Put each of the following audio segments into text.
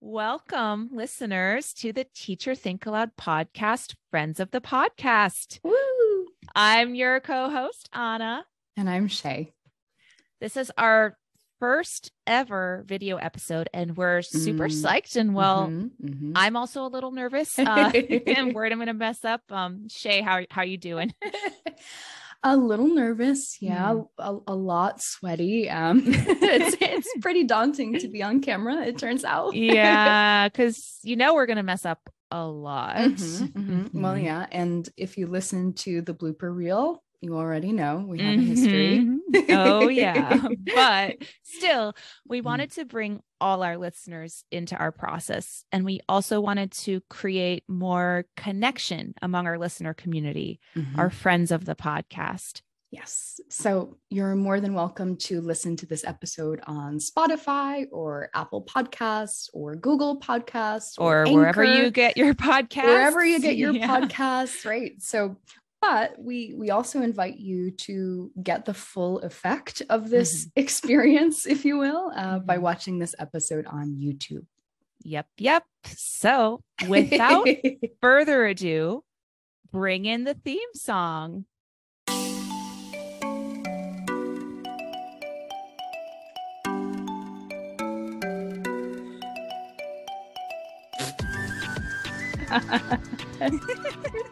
Welcome, listeners, to the Teacher Think Aloud podcast, Friends of the Podcast. Woo! I'm your co host, Anna. And I'm Shey. This is our first ever video episode, and we're super Mm. psyched. And well, Mhm, mhm. I'm also a little nervous. Uh, and word I'm going to mess up. Um, Shey, how how you doing? a little nervous, yeah, Mm. a, a lot sweaty. Um, it's it's pretty daunting to be on camera. It turns out. yeah, because you know we're going to mess up a lot. Mhm, mhm. Well, Mhm. yeah, and if you listen to the blooper reel, you already know we have a history. Mhm. oh yeah but still we Mhm. wanted to bring all our listeners into our process and we also wanted to create more connection among our listener community Mhm. our friends of the podcast Yes. So you're more than welcome to listen to this episode on Spotify or Apple Podcasts or Google Podcasts or wherever Anchor, you get your podcast wherever you get your Yeah. podcasts, right? So but we we also invite you to get the full effect of this experience, if you will, uh, by Mhm. watching this episode on YouTube. yep yep so without further ado bring in the theme song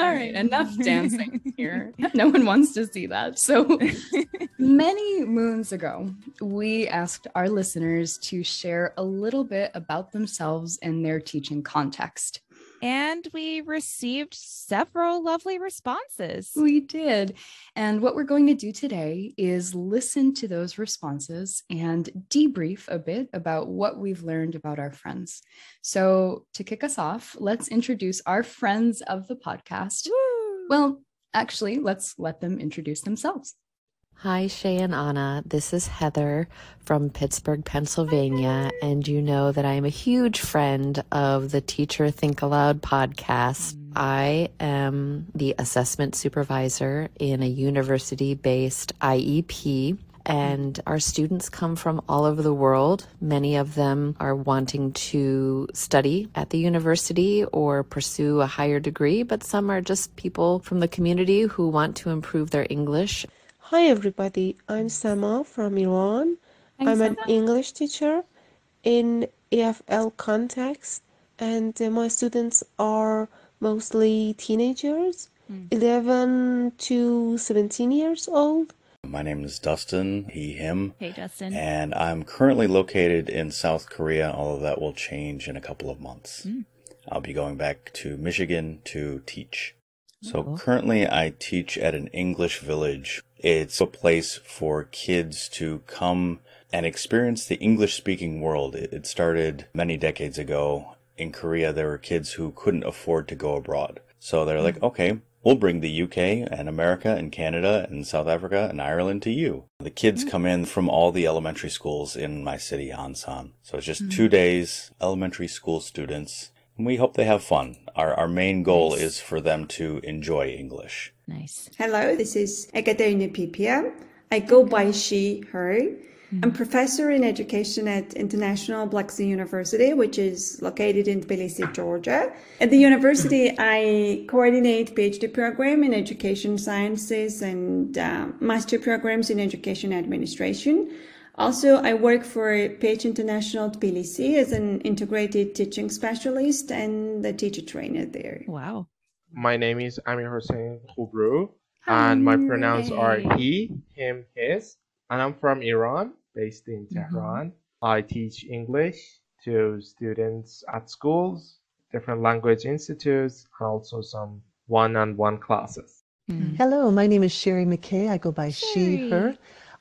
All right, enough dancing here. No one wants to see that. So Many moons ago, we asked our listeners to share a little bit about themselves and their teaching context. And we received several lovely responses We did. And what we're going to do today is listen to those responses and debrief a bit about what we've learned about our friends. So, to kick us off, let's introduce our friends of the podcast. Woo! Well, actually, let's let them introduce themselves. Hi, Shey and Anna. This is Heather from Pittsburgh, Pennsylvania. And you know that I am a huge friend of the Teacher Think Aloud podcast. I am the assessment supervisor in a university based IEP. And our students come from all over the world. Many of them are wanting to study at the university or pursue a higher degree, but some are just people from the community who want to improve their English. Hi everybody, I'm Sama from Iran. I'm an English teacher in EFL context, and uh, my students are mostly teenagers, 11 to 17 years old. My name is Dustin, he, him, hey Dustin. and I'm currently located in South Korea, although that will change in a couple of months. Mm. I'll be going back to Michigan to teach. So Cool. currently I teach at an English village. It's a place for kids to come and experience the English speaking world. It started many decades ago. In Korea, there were kids who couldn't afford to go abroad. So they're like, mm. okay, we'll bring the UK and America and Canada and South Africa and Ireland to you. The kids mm. come in from all the elementary schools in my city, Ansan. So it's just two mm. days, elementary school students, and we hope they have fun. Our, our main goal Nice. is for them to enjoy English. Nice Hello, this is Ekaterina Pipia. I go by she, her. I'm professor in education at International Black Sea University, which is located in Tbilisi, Georgia. At the university, I coordinate PhD program in education sciences and uh, master programs in education administration. Also, I work for PH International Tbilisi as an integrated teaching specialist and the teacher trainer there. wow My name is Amir Hossein Khubru, and my pronouns are he, him, his. And I'm from Iran, based in Tehran. I teach English to students at schools, different language institutes, and also some one on one classes. Mm. Hello, my name is Sherry McKay. I go by she, her.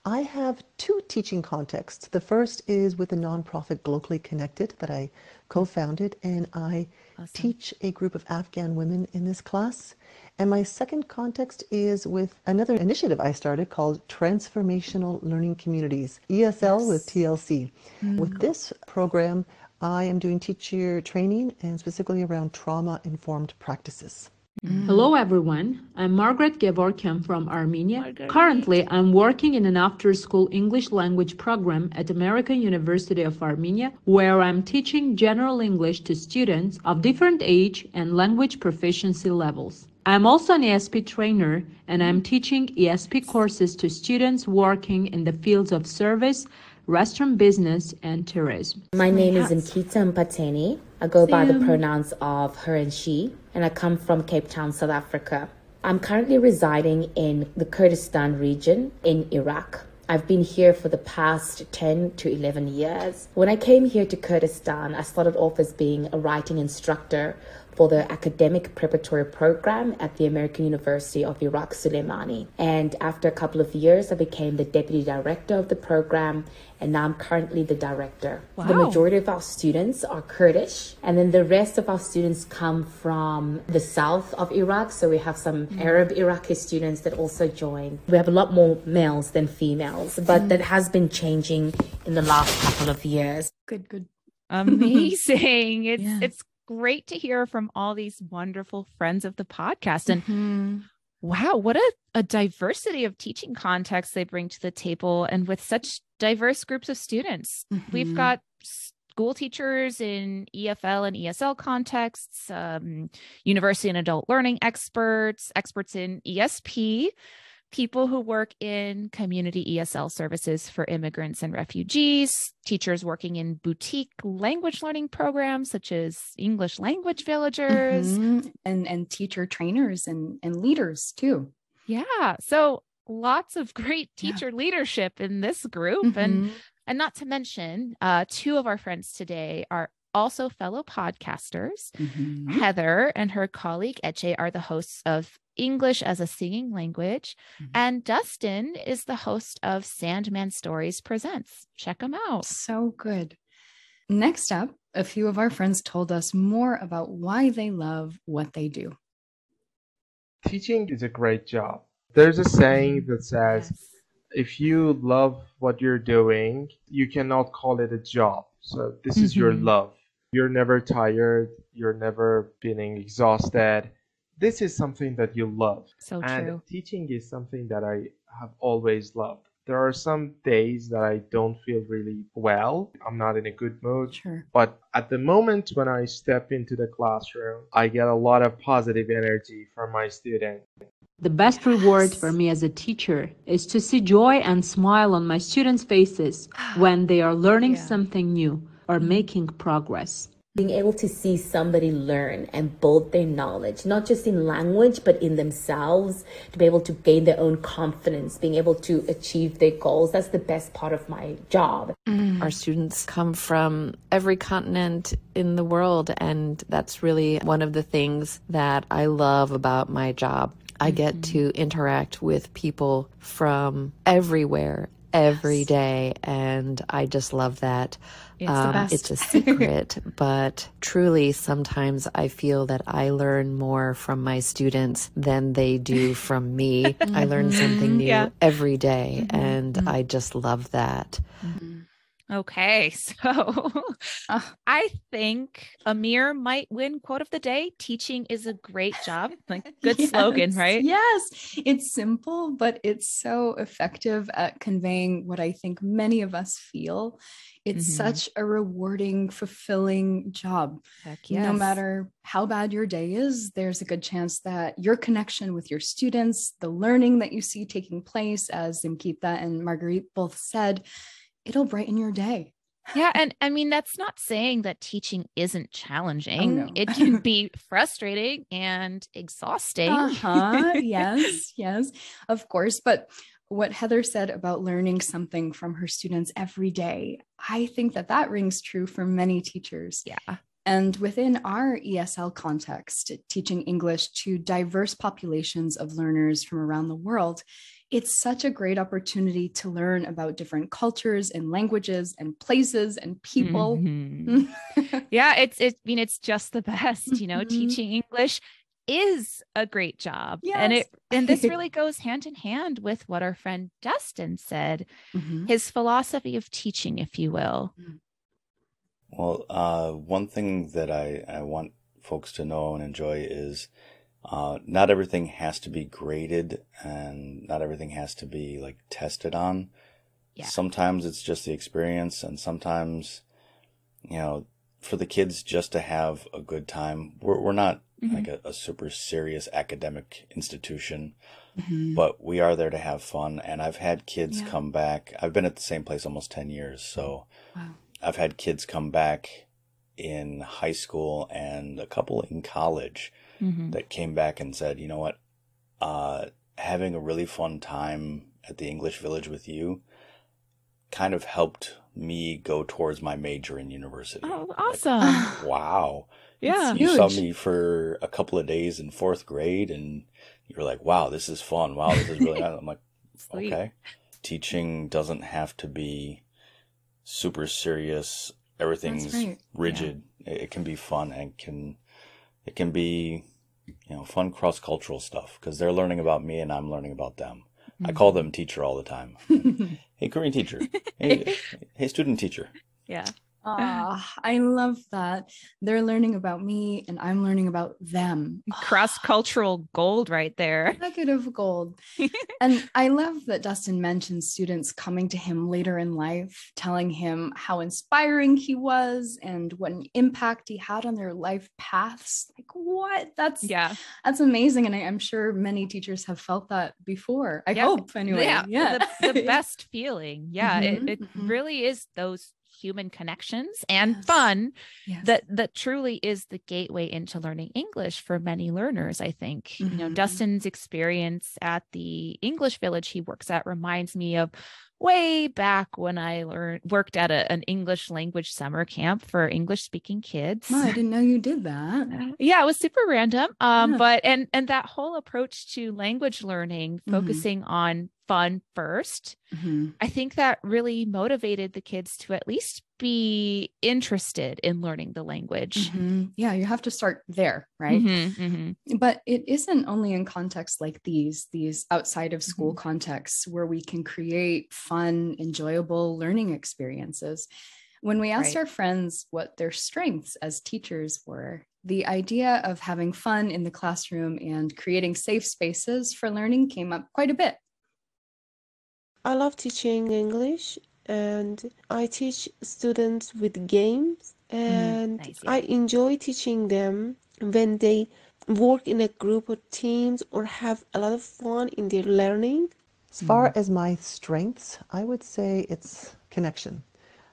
I have two teaching contexts. The first is with a nonprofit Glocally Connected that I co founded, and I Awesome. teach a group of Afghan women in this class. And my second context is with another initiative I started called Transformational Learning Communities, ESL with TLC. Mm. With this program, I am doing teacher training and specifically around trauma informed practices. Mm. Hello, everyone. I'm Margaret Gevorkian from Armenia. Margaret. Currently, I'm working in an after school English language program at American University of Armenia, where I'm teaching general English to students of different age and language proficiency levels. I'm also an ESP trainer, and I'm teaching ESP courses to students working in the fields of service, restaurant business, and tourism. My name is Nkita Mpateni. I go by the pronouns of her and she, and I come from Cape Town, South Africa. I'm currently residing in the Kurdistan region in Iraq. I've been here for the past 10 to 11 years. When I came here to Kurdistan, I started off as being a writing instructor for the academic preparatory program at the American University of Iraq Sulaimani. And after a couple of years, I became the deputy director of the program, and now I'm currently the director. Wow. The majority of our students are Kurdish, and then the rest of our students come from the south of Iraq. So we have some mm. Arab Iraqi students that also join. We have a lot more males than females, but mm. that has been changing in the last couple of years. Good, good amazing it's yeah. it's great to hear from all these wonderful friends of the podcast. And mm-hmm. wow, what a, a diversity of teaching contexts they bring to the table and with such diverse groups of students. Mm-hmm. We've got school teachers in EFL and ESL contexts, um, university and adult learning experts, experts in ESP, people who work in community ESL services for immigrants and refugees, teachers working in boutique language learning programs such as English language villagers, mm-hmm. and and teacher trainers and and leaders too. Yeah, so lots of great teacher yeah. leadership in this group, mm-hmm. and and not to mention, uh, two of our friends today are also fellow podcasters. Mm-hmm. Heather and her colleague Eche are the hosts of English as a Singing Language. Mm-hmm. And Dustin is the host of Sandman Stories Presents. Check them out. So good. Next up, a few of our friends told us more about why they love what they do. Teaching is a great job. There's a saying that says, yes. if you love what you're doing, you cannot call it a job. So this mm-hmm. is your mm-hmm. love. You're never tired, you're never feeling exhausted this is something that you love. So and true. teaching is something that I have always loved. There are some days that I don't feel really well. I'm not in a good mood. Sure. But at the moment when I step into the classroom, I get a lot of positive energy from my students. The best reward for me as a teacher is to see joy and smile on my students' faces when they are learning yeah. something new or making progress being able to see somebody learn and build their knowledge, not just in language, but in themselves, to be able to gain their own confidence, being able to achieve their goals. That's the best part of my job. Mm. Our students come from every continent in the world, and that's really one of the things that I love about my job. I get mm-hmm. to interact with people from everywhere every yes. day, and I just love that. It's, um, it's a secret, but truly, sometimes I feel that I learn more from my students than they do from me. mm-hmm. I learn something new yeah. every day, mm-hmm. and mm-hmm. I just love that. Mm-hmm. Okay, so uh, I think Amir might win quote of the day. Teaching is a great job. Like good yes, slogan, right? Yes. It's simple, but it's so effective at conveying what I think many of us feel. It's mm-hmm. such a rewarding, fulfilling job. Yes. No matter how bad your day is, there's a good chance that your connection with your students, the learning that you see taking place, as Zimkita and Marguerite both said, it'll brighten your day. Yeah. And I mean, that's not saying that teaching isn't oh, challenging. Oh, no. it can be frustrating and exhausting. Uh-huh. yes. Yes. Of course. But what Heather said about learning something from her students every day, I think that that rings true for many teachers. Yeah. And within our ESL context, teaching English to diverse populations of learners from around the world, it's such a great opportunity to learn about different cultures and languages and places and people. Mm-hmm. yeah, it's it I mean it's just the best, you know, mm-hmm. teaching English is a great job. Yes. And it and this really goes hand in hand with what our friend Dustin said, mm-hmm. his philosophy of teaching, if you will. Mm. Well, uh, one thing that I, I want folks to know and enjoy is Uh, not everything has to be graded and not everything has to be like tested on. Yeah. Sometimes it's just the experience and sometimes, you know, for the kids just to have a good time. We're, we're not mm-hmm. like a, a, super serious academic institution, mm-hmm. but we are there to have fun. And I've had kids yeah. come back. I've been at the same place almost 10 years. So wow. I've had kids come back in high school and a couple in college mm-hmm. that came back and said, you know what, uh, having a really fun time at the English Village with you kind of helped me go towards my major in university. Oh, awesome. Like, wow. Yeah. You huge. saw me for a couple of days in fourth grade and you were like, wow, this is fun. Wow, this is really nice. I'm like, okay. Teaching doesn't have to be super serious. Everything's right. rigid. Yeah. It, it can be fun and can, it can be, you know, fun cross cultural stuff because they're learning about me and I'm learning about them. Mm-hmm. I call them teacher all the time. hey, Korean teacher. Hey, hey, student teacher. Yeah. Ah, I love that. They're learning about me and I'm learning about them. Cross cultural gold right there. Negative gold. and I love that Dustin mentioned students coming to him later in life, telling him how inspiring he was and what an impact he had on their life paths. Like, what? That's yeah, that's amazing. And I, am sure many teachers have felt that before. I hope anyway. Yeah. yeah. The, the best feeling. Yeah. Mm-hmm, it, it mm-hmm. really is those human connections and yes. fun yes. that that truly is the gateway into learning english for many learners i think mm-hmm. you know mm-hmm. dustin's experience at the english village he works at reminds me of way back when I learned worked at a, an English language summer camp for English speaking kids. Oh, I didn't know you did that. Yeah, it was super random. Um, yeah. but and and that whole approach to language learning, mm-hmm. focusing on fun 1st mm-hmm. I think that really motivated the kids to at least be interested in learning the language. Mm-hmm. Yeah, you have to start there, right? Mm-hmm, mm-hmm. But it isn't only in contexts like these, these outside of school mm-hmm. contexts where we can create fun, enjoyable learning experiences. When we asked right. our friends what their strengths as teachers were, the idea of having fun in the classroom and creating safe spaces for learning came up quite a bit. I love teaching English and I teach students with games mm, and mm, nice, yeah. I enjoy teaching them when they work in a group or teams or have a lot of fun in their learning. As far mm. as my strengths, I would say it's connection.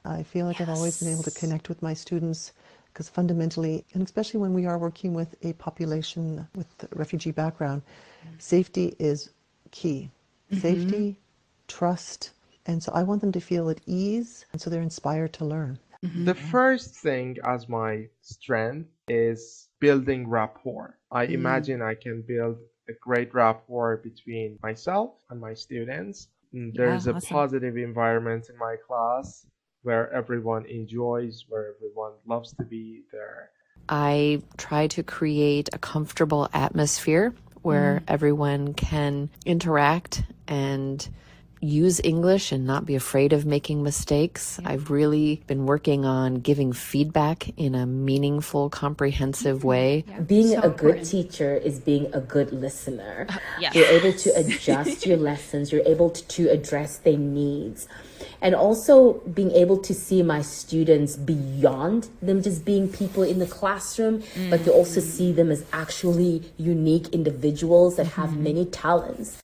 I feel like yes. I've always been able to connect with my students because fundamentally, and especially when we are working with a population with refugee background, mm. safety is key. Mm-hmm. Safety, trust. And so I want them to feel at ease, and so they're inspired to learn. Mm-hmm. The first thing as my strength is building rapport. I mm. imagine I can build a great rapport between myself and my students. Mm, There's yeah, a awesome. positive environment in my class where everyone enjoys, where everyone loves to be there. I try to create a comfortable atmosphere where mm. everyone can interact and use English and not be afraid of making mistakes. Yeah. I've really been working on giving feedback in a meaningful, comprehensive way. Yeah. Being so a important. good teacher is being a good listener. Uh, yes. You're able to adjust your lessons, you're able to, to address their needs. And also being able to see my students beyond them just being people in the classroom, mm. but to also mm. see them as actually unique individuals that mm-hmm. have many talents.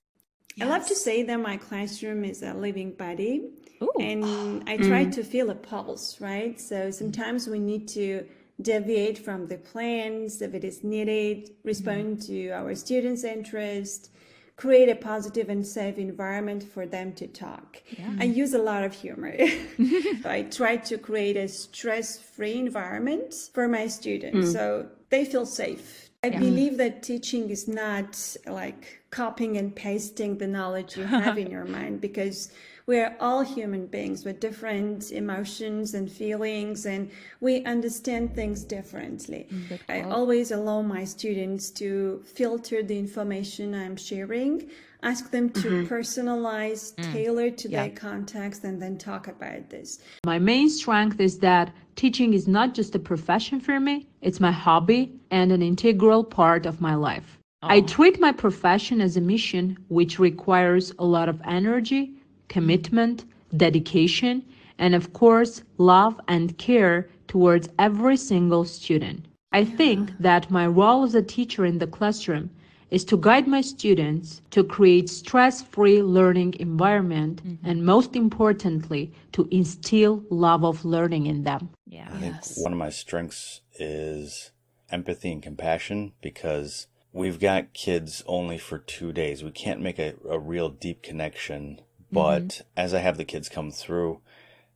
Yes. I love to say that my classroom is a living body. Ooh. And I try mm. to feel a pulse, right? So sometimes we need to deviate from the plans if it is needed, respond mm. to our students' interest, create a positive and safe environment for them to talk. Yeah. I use a lot of humor. I try to create a stress free environment for my students mm. so they feel safe I yeah. believe that teaching is not like copying and pasting the knowledge you have in your mind because we're all human beings with different emotions and feelings and we understand things differently. Mm, I always allow my students to filter the information I'm sharing, ask them to mm-hmm. personalize, mm. tailor to yeah. their context, and then talk about this. My main strength is that teaching is not just a profession for me, it's my hobby and an integral part of my life. I treat my profession as a mission, which requires a lot of energy, commitment, dedication, and of course, love and care towards every single student. I think that my role as a teacher in the classroom is to guide my students to create stress-free learning environment mm-hmm. and most importantly to instill love of learning in them yeah i think yes. one of my strengths is empathy and compassion because we've got kids only for two days we can't make a, a real deep connection but mm-hmm. as i have the kids come through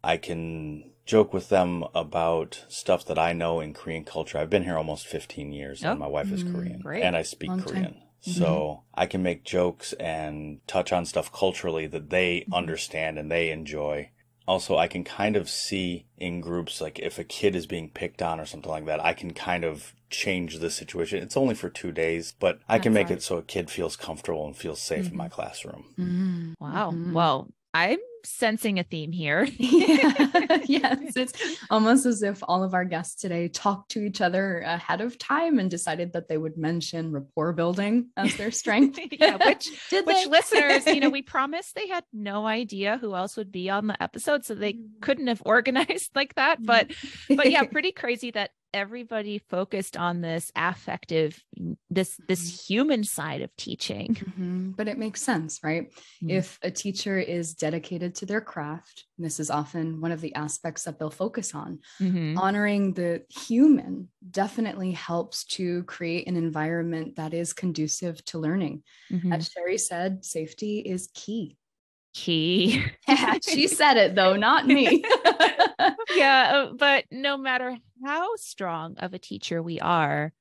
i can joke with them about stuff that I know in Korean culture. I've been here almost 15 years and my wife is mm, Korean great. and I speak Long Korean. Time. So mm-hmm. I can make jokes and touch on stuff culturally that they mm-hmm. understand and they enjoy. Also, I can kind of see in groups, like if a kid is being picked on or something like that, I can kind of change the situation. It's only for two days, but I That's can make right. it so a kid feels comfortable and feels safe mm-hmm. in my classroom. Mm-hmm. Wow. Mm-hmm. Well, I'm sensing a theme here. yeah. yes. It's almost as if all of our guests today talked to each other ahead of time and decided that they would mention rapport building as their strength. yeah, which which listeners, you know, we promised they had no idea who else would be on the episode. So they mm. couldn't have organized like that. But but yeah, pretty crazy that everybody focused on this affective this this mm-hmm. human side of teaching mm-hmm. but it makes sense right mm-hmm. if a teacher is dedicated to their craft this is often one of the aspects that they'll focus on mm-hmm. honoring the human definitely helps to create an environment that is conducive to learning mm-hmm. as sherry said safety is key key. yeah, she said it though, not me. yeah, uh, but no matter how strong of a teacher we are,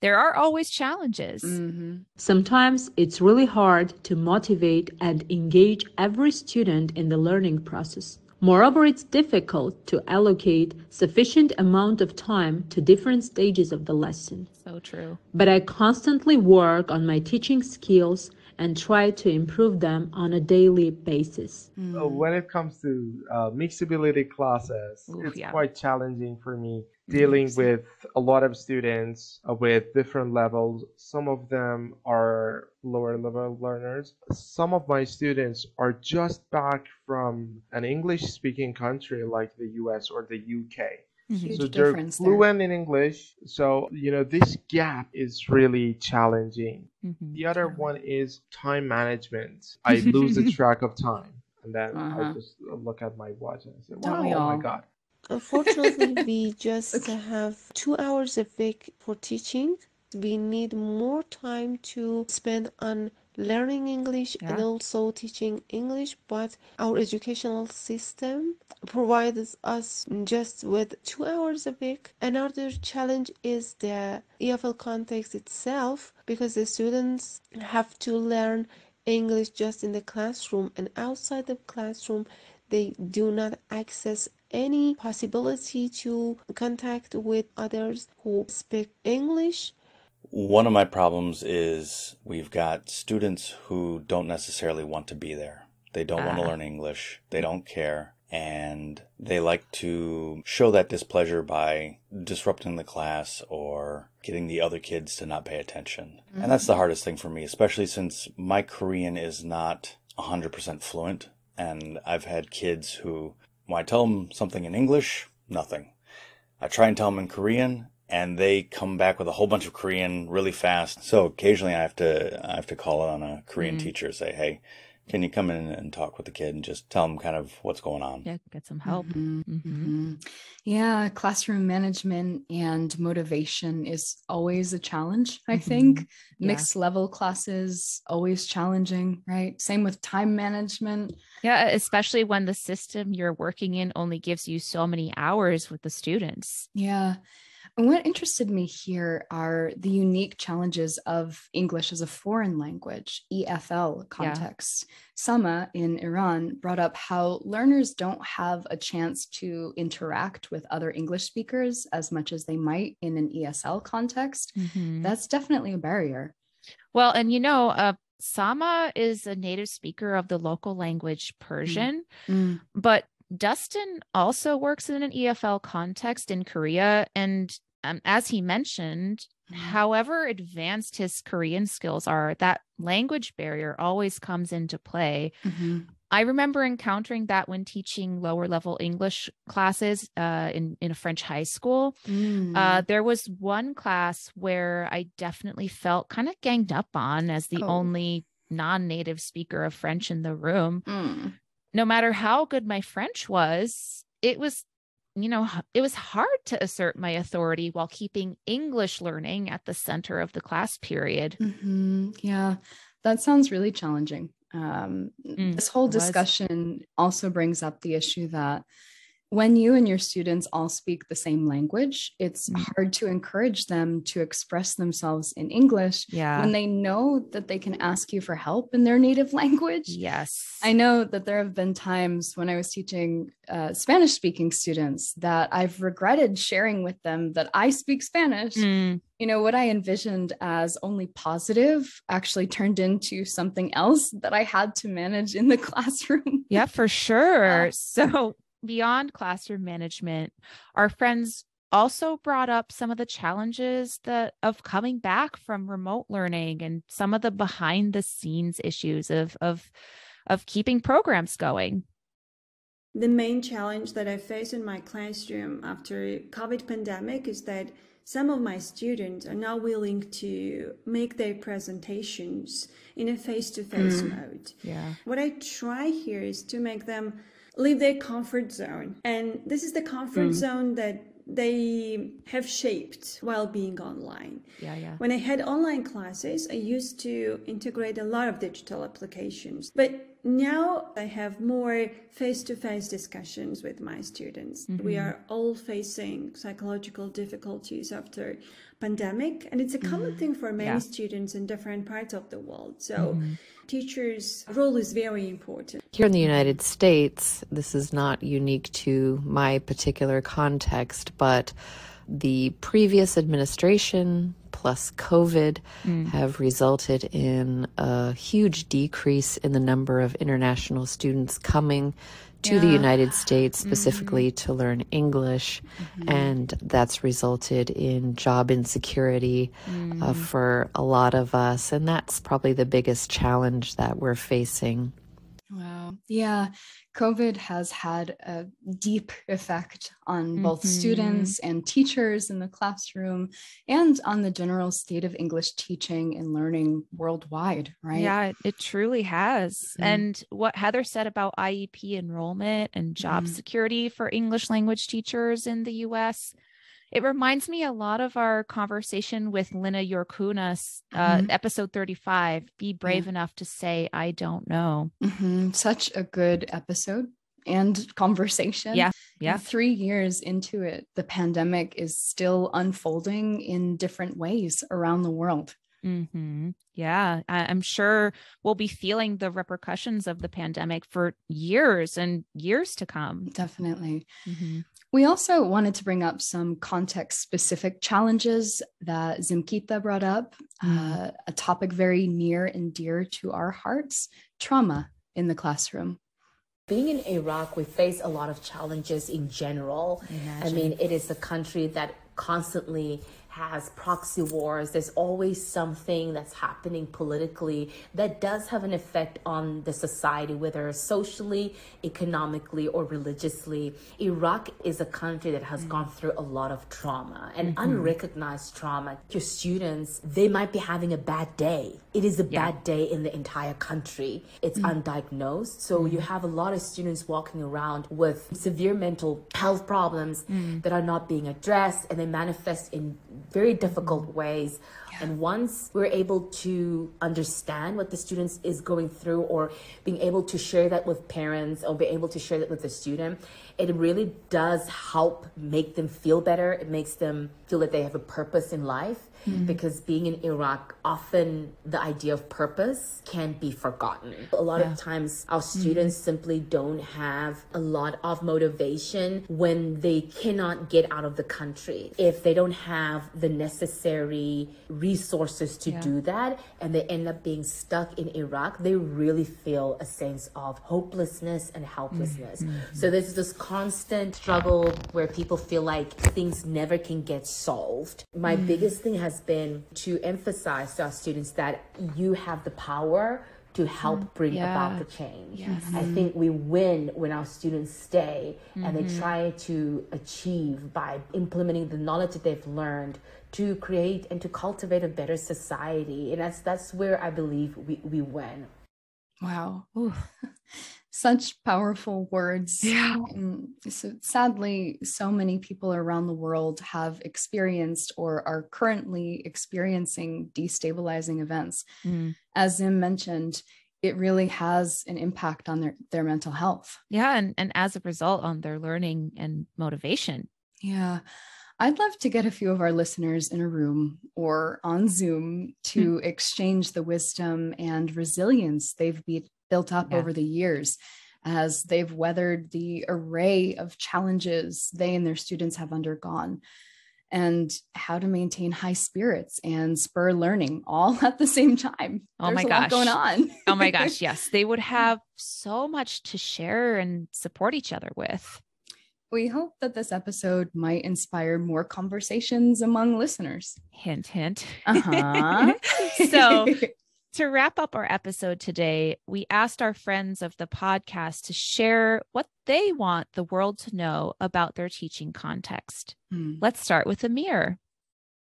there are always challenges. Mm-hmm. Sometimes it's really hard to motivate and engage every student in the learning process. Moreover, it's difficult to allocate sufficient amount of time to different stages of the lesson. So true. But I constantly work on my teaching skills and try to improve them on a daily basis. Mm. when it comes to uh, mixability classes, Ooh, it's yeah. quite challenging for me dealing mm-hmm. with a lot of students uh, with different levels. Some of them are lower level learners. Some of my students are just back from an English speaking country like the US or the UK. Huge so they're fluent there. in English. So, you know, this gap is really challenging. Mm-hmm. The other one is time management. I lose the track of time. And then uh-huh. I just look at my watch and I say, wow, oh my God. Unfortunately, we just okay. have two hours a week for teaching. We need more time to spend on learning English yeah. and also teaching English, but our educational system provides us just with two hours a week. Another challenge is the EFL context itself because the students have to learn English just in the classroom and outside the classroom they do not access any possibility to contact with others who speak English one of my problems is we've got students who don't necessarily want to be there. They don't want to ah. learn English. They don't care. And they like to show that displeasure by disrupting the class or getting the other kids to not pay attention. Mm-hmm. And that's the hardest thing for me, especially since my Korean is not 100% fluent. And I've had kids who, when I tell them something in English, nothing. I try and tell them in Korean, and they come back with a whole bunch of Korean really fast. So occasionally I have to I have to call on a Korean mm-hmm. teacher say, "Hey, can you come in and talk with the kid and just tell them kind of what's going on?" Yeah, get some help. Mm-hmm. Mm-hmm. mm-hmm. Yeah, classroom management and motivation is always a challenge. I mm-hmm. think yeah. mixed level classes always challenging, right? Same with time management. Yeah, especially when the system you're working in only gives you so many hours with the students. Yeah. And what interested me here are the unique challenges of English as a foreign language, EFL context. Yeah. Sama in Iran brought up how learners don't have a chance to interact with other English speakers as much as they might in an ESL context. Mm-hmm. That's definitely a barrier. Well, and you know, uh, Sama is a native speaker of the local language Persian, mm. but Dustin also works in an EFL context in Korea. And um, as he mentioned, mm-hmm. however advanced his Korean skills are, that language barrier always comes into play. Mm-hmm. I remember encountering that when teaching lower level English classes uh, in in a French high school. Mm. Uh, there was one class where I definitely felt kind of ganged up on as the oh. only non-native speaker of French in the room. Mm. No matter how good my French was, it was you know, it was hard to assert my authority while keeping English learning at the center of the class period. Mm-hmm. Yeah, that sounds really challenging. Um, mm, this whole discussion also brings up the issue that when you and your students all speak the same language, it's mm. hard to encourage them to express themselves in English yeah. when they know that they can ask you for help in their native language. Yes. I know that there have been times when I was teaching uh, Spanish speaking students that I've regretted sharing with them that I speak Spanish. Mm. You know, what I envisioned as only positive actually turned into something else that I had to manage in the classroom. Yeah, for sure. Uh, so beyond classroom management, our friends also brought up some of the challenges that of coming back from remote learning and some of the behind the scenes issues of of of keeping programs going. The main challenge that I face in my classroom after COVID pandemic is that some of my students are not willing to make their presentations in a face-to-face mm. mode. Yeah. What I try here is to make them leave their comfort zone. And this is the comfort mm. zone that they have shaped while being online. Yeah, yeah. When I had online classes, I used to integrate a lot of digital applications. But now I have more face to face discussions with my students. Mm-hmm. We are all facing psychological difficulties after pandemic and it's a common mm-hmm. thing for many yeah. students in different parts of the world. So mm-hmm. teachers' role is very important. Here in the United States, this is not unique to my particular context, but the previous administration plus COVID mm. have resulted in a huge decrease in the number of international students coming to yeah. the United States specifically mm-hmm. to learn English, mm-hmm. and that's resulted in job insecurity mm. uh, for a lot of us. And that's probably the biggest challenge that we're facing. Wow. Yeah. COVID has had a deep effect on both mm-hmm. students and teachers in the classroom and on the general state of English teaching and learning worldwide, right? Yeah, it truly has. Mm-hmm. And what Heather said about IEP enrollment and job mm-hmm. security for English language teachers in the US it reminds me a lot of our conversation with Lina Jurkunas, uh, mm-hmm. episode 35 Be Brave yeah. Enough to Say, I Don't Know. Mm-hmm. Such a good episode and conversation. Yeah. Yeah. Three years into it, the pandemic is still unfolding in different ways around the world. Mm-hmm. Yeah, I- am sure we'll be feeling the repercussions of the pandemic for years and years to come. Definitely. Mm-hmm. We also wanted to bring up some context specific challenges that Zimkita brought up, mm. uh, a topic very near and dear to our hearts trauma in the classroom. Being in Iraq, we face a lot of challenges in general. Imagine. I mean, it is a country that constantly has proxy wars. There's always something that's happening politically that does have an effect on the society, whether socially, economically, or religiously. Iraq is a country that has mm gone through a lot of trauma and mm-hmm. unrecognized trauma. Your students, they might be having a bad day. It is a yeah. bad day in the entire country. It's mm undiagnosed. So mm you have a lot of students walking around with severe mental health problems mm. that are not being addressed and they manifest in very difficult mm-hmm. ways. Yeah. And once we're able to understand what the students is going through or being able to share that with parents or be able to share that with the student, it really does help make them feel better. It makes them feel that they have a purpose in life mm-hmm. because being in Iraq, often the idea of purpose can be forgotten. A lot yeah. of times, our mm-hmm. students mm-hmm. simply don't have a lot of motivation when they cannot get out of the country. If they don't have the necessary resources to yeah. do that and they end up being stuck in Iraq, they really feel a sense of hopelessness and helplessness. Mm-hmm. So there's this constant struggle where people feel like things never can get solved. My mm. biggest thing has been to emphasize to our students that you have the power to help mm, bring yeah. about the change. Yes. I think we win when our students stay mm-hmm. and they mm-hmm. try to achieve by implementing the knowledge that they've learned to create and to cultivate a better society. And that's that's where I believe we, we win. Wow. Such powerful words. Yeah. so sadly, so many people around the world have experienced or are currently experiencing destabilizing events. Mm. As Zim mentioned, it really has an impact on their, their mental health. Yeah. And, and as a result, on their learning and motivation. Yeah. I'd love to get a few of our listeners in a room or on Zoom to mm. exchange the wisdom and resilience they've be- built up yeah. over the years as they've weathered the array of challenges they and their students have undergone and how to maintain high spirits and spur learning all at the same time. Oh There's my gosh. going on. oh my gosh. Yes. They would have so much to share and support each other with. We hope that this episode might inspire more conversations among listeners. Hint, hint. Uh-huh. so, to wrap up our episode today, we asked our friends of the podcast to share what they want the world to know about their teaching context. Hmm. Let's start with Amir.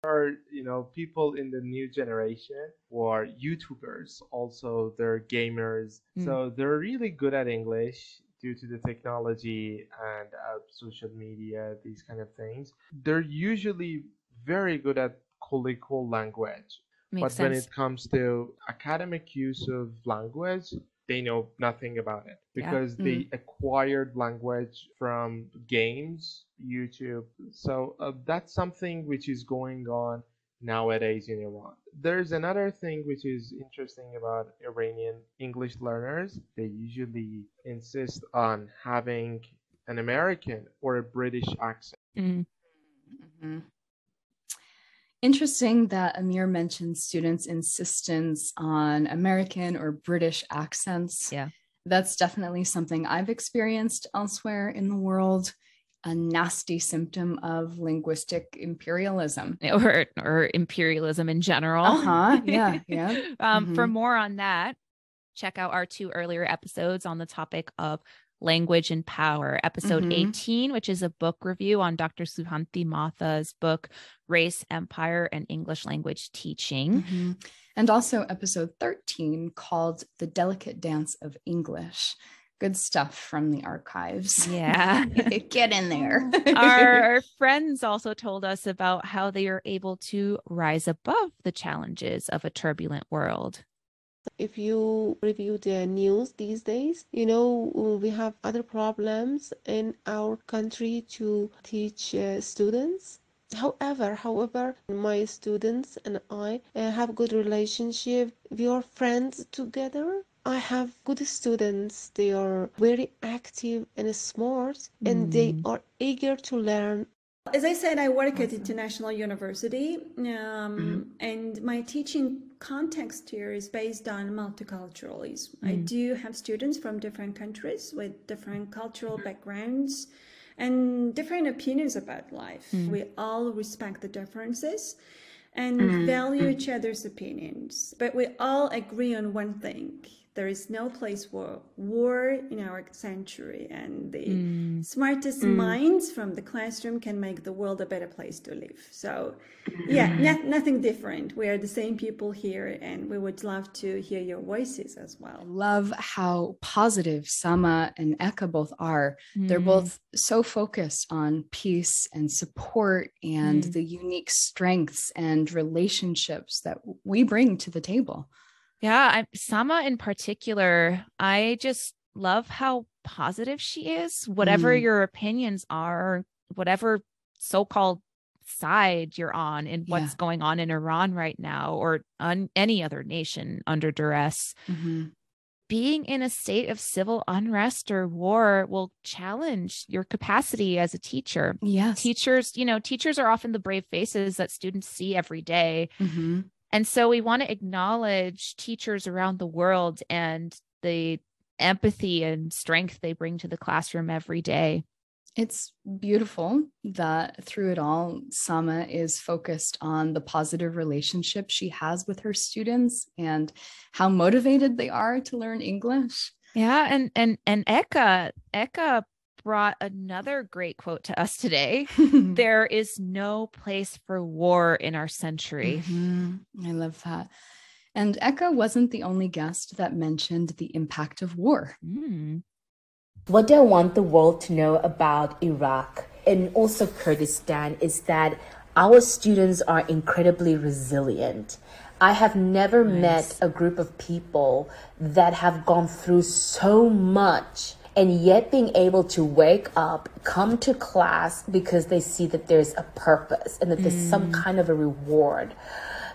Are you know people in the new generation who are YouTubers, also they're gamers, mm. so they're really good at English due to the technology and uh, social media, these kind of things. They're usually very good at colloquial language. Makes but sense. when it comes to academic use of language, they know nothing about it because yeah. they mm-hmm. acquired language from games, YouTube. So uh, that's something which is going on nowadays in Iran. There's another thing which is interesting about Iranian English learners. They usually insist on having an American or a British accent. Mm-hmm. Interesting that Amir mentioned students' insistence on American or British accents. Yeah. That's definitely something I've experienced elsewhere in the world a nasty symptom of linguistic imperialism or or imperialism in general. Uh-huh. Yeah. Yeah. um, mm-hmm. For more on that, check out our two earlier episodes on the topic of language and power. Episode mm-hmm. 18, which is a book review on Dr. Suhanthie Motha's book, Race, Empire, and English Language Teaching. Mm-hmm. And also episode 13 called The Delicate Dance of English good stuff from the archives. Yeah. Get in there. our, friends also told us about how they are able to rise above the challenges of a turbulent world. If you review the news these days, you know, we have other problems in our country to teach uh, students. However, however, my students and I uh, have good relationship. We are friends together I have good students. They are very active and smart, and mm. they are eager to learn. As I said, I work awesome. at International University, um, mm-hmm. and my teaching context here is based on multiculturalism. Mm. I do have students from different countries with different cultural backgrounds and different opinions about life. Mm. We all respect the differences and mm. value each other's opinions, but we all agree on one thing there is no place for war in our century and the mm. smartest mm. minds from the classroom can make the world a better place to live so yeah mm. nothing different we are the same people here and we would love to hear your voices as well love how positive sama and eka both are they're mm. both so focused on peace and support and mm. the unique strengths and relationships that we bring to the table yeah, I'm Sama in particular. I just love how positive she is. Whatever mm. your opinions are, whatever so-called side you're on in what's yeah. going on in Iran right now or on any other nation under duress. Mm-hmm. being in a state of civil unrest or war will challenge your capacity as a teacher. Yes. Teachers, you know, teachers are often the brave faces that students see every day. Mm-hmm. And so we want to acknowledge teachers around the world and the empathy and strength they bring to the classroom every day. It's beautiful that through it all, Sama is focused on the positive relationship she has with her students and how motivated they are to learn English. Yeah, and and and Eka, Eka brought another great quote to us today. there is no place for war in our century. Mm-hmm. I love that. And Eka wasn't the only guest that mentioned the impact of war. Mm. What do I want the world to know about Iraq and also Kurdistan is that our students are incredibly resilient. I have never nice. met a group of people that have gone through so much and yet being able to wake up, come to class because they see that there's a purpose and that there's mm. some kind of a reward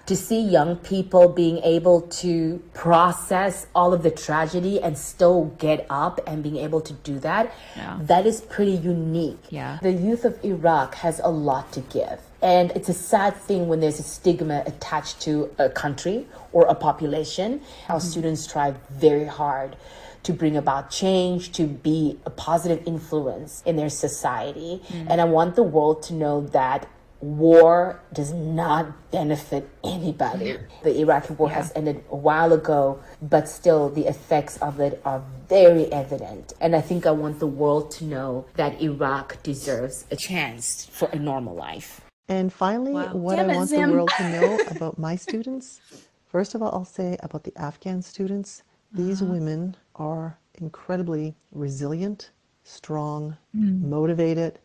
to see young people being able to process all of the tragedy and still get up and being able to do that, yeah. that is pretty unique. Yeah. The youth of Iraq has a lot to give. And it's a sad thing when there's a stigma attached to a country or a population. Mm-hmm. Our students try very hard to bring about change, to be a positive influence in their society. Mm-hmm. And I want the world to know that war does not benefit anybody. The Iraqi war yeah. has ended a while ago, but still the effects of it are very evident. And I think I want the world to know that Iraq deserves a chance for a normal life. And finally, wow. what Damn I want Zim. the world to know about my students, first of all, I'll say about the Afghan students, these uh-huh. women are incredibly resilient, strong, mm. motivated,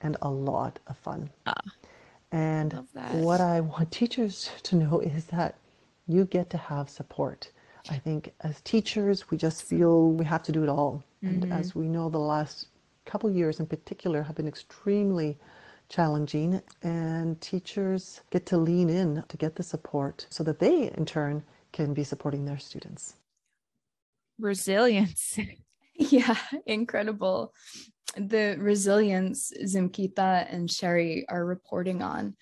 and a lot of fun. Uh. And what I want teachers to know is that you get to have support. I think as teachers, we just feel we have to do it all. Mm-hmm. And as we know, the last couple years in particular have been extremely challenging, and teachers get to lean in to get the support so that they, in turn, can be supporting their students. Resilience. Yeah, incredible the resilience Zimkita and Sherry are reporting on.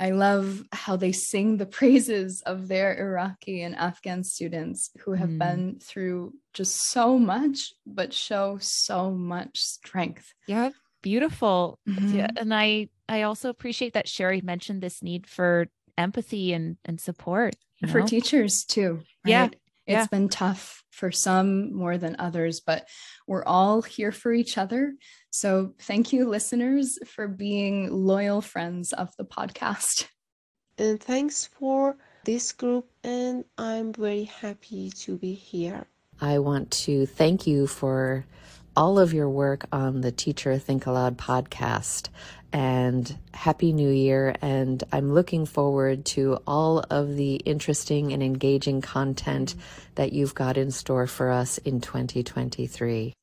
I love how they sing the praises of their Iraqi and Afghan students who have mm. been through just so much, but show so much strength. Yeah, beautiful. Mm-hmm. Yeah, and I I also appreciate that Sherry mentioned this need for empathy and and support for know? teachers too. Right? Yeah, it's yeah. been tough for some more than others, but we're all here for each other. So thank you, listeners, for being loyal friends of the podcast. And thanks for this group, and I'm very happy to be here. I want to thank you for all of your work on the Teacher Think Aloud podcast and Happy New Year. And I'm looking forward to all of the interesting and engaging content that you've got in store for us in 2023.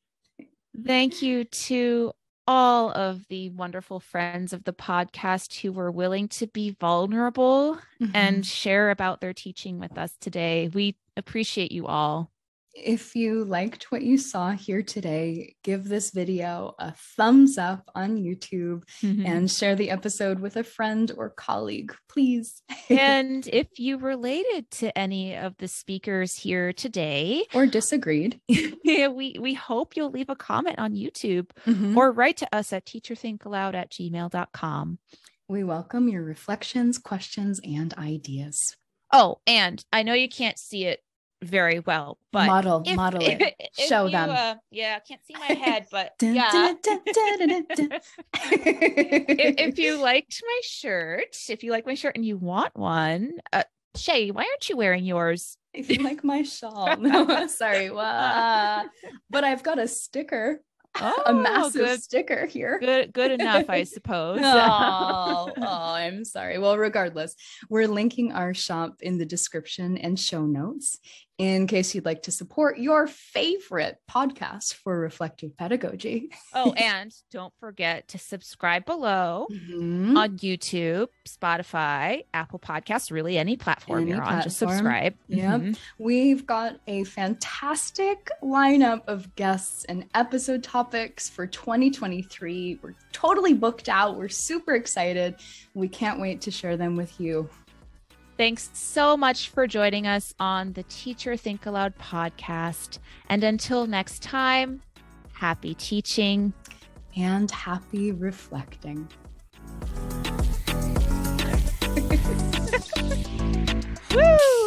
Thank you to all of the wonderful friends of the podcast who were willing to be vulnerable mm-hmm. and share about their teaching with us today. We appreciate you all. If you liked what you saw here today, give this video a thumbs up on YouTube mm-hmm. and share the episode with a friend or colleague, please. and if you related to any of the speakers here today or disagreed, we, we hope you'll leave a comment on YouTube mm-hmm. or write to us at teacherthinkaloud at gmail.com. We welcome your reflections, questions, and ideas. Oh, and I know you can't see it very well. But model, if, model if, it, if show you, them. Uh, yeah, I can't see my head, but yeah. if, if, you liked my shirt, if you like my shirt and you want one, uh, Shey, why aren't you wearing yours? If you like my shawl, no, sorry, well, but I've got a sticker Oh, a massive good. sticker here. Good, good enough, I suppose. oh, oh, I'm sorry. Well, regardless, we're linking our shop in the description and show notes. In case you'd like to support your favorite podcast for reflective pedagogy. oh, and don't forget to subscribe below mm-hmm. on YouTube, Spotify, Apple Podcasts, really any platform any you're platform. on. Just subscribe. Yep. Mm-hmm. We've got a fantastic lineup of guests and episode topics for 2023. We're totally booked out. We're super excited. We can't wait to share them with you. Thanks so much for joining us on the Teacher Think Aloud podcast. And until next time, happy teaching and happy reflecting. Woo!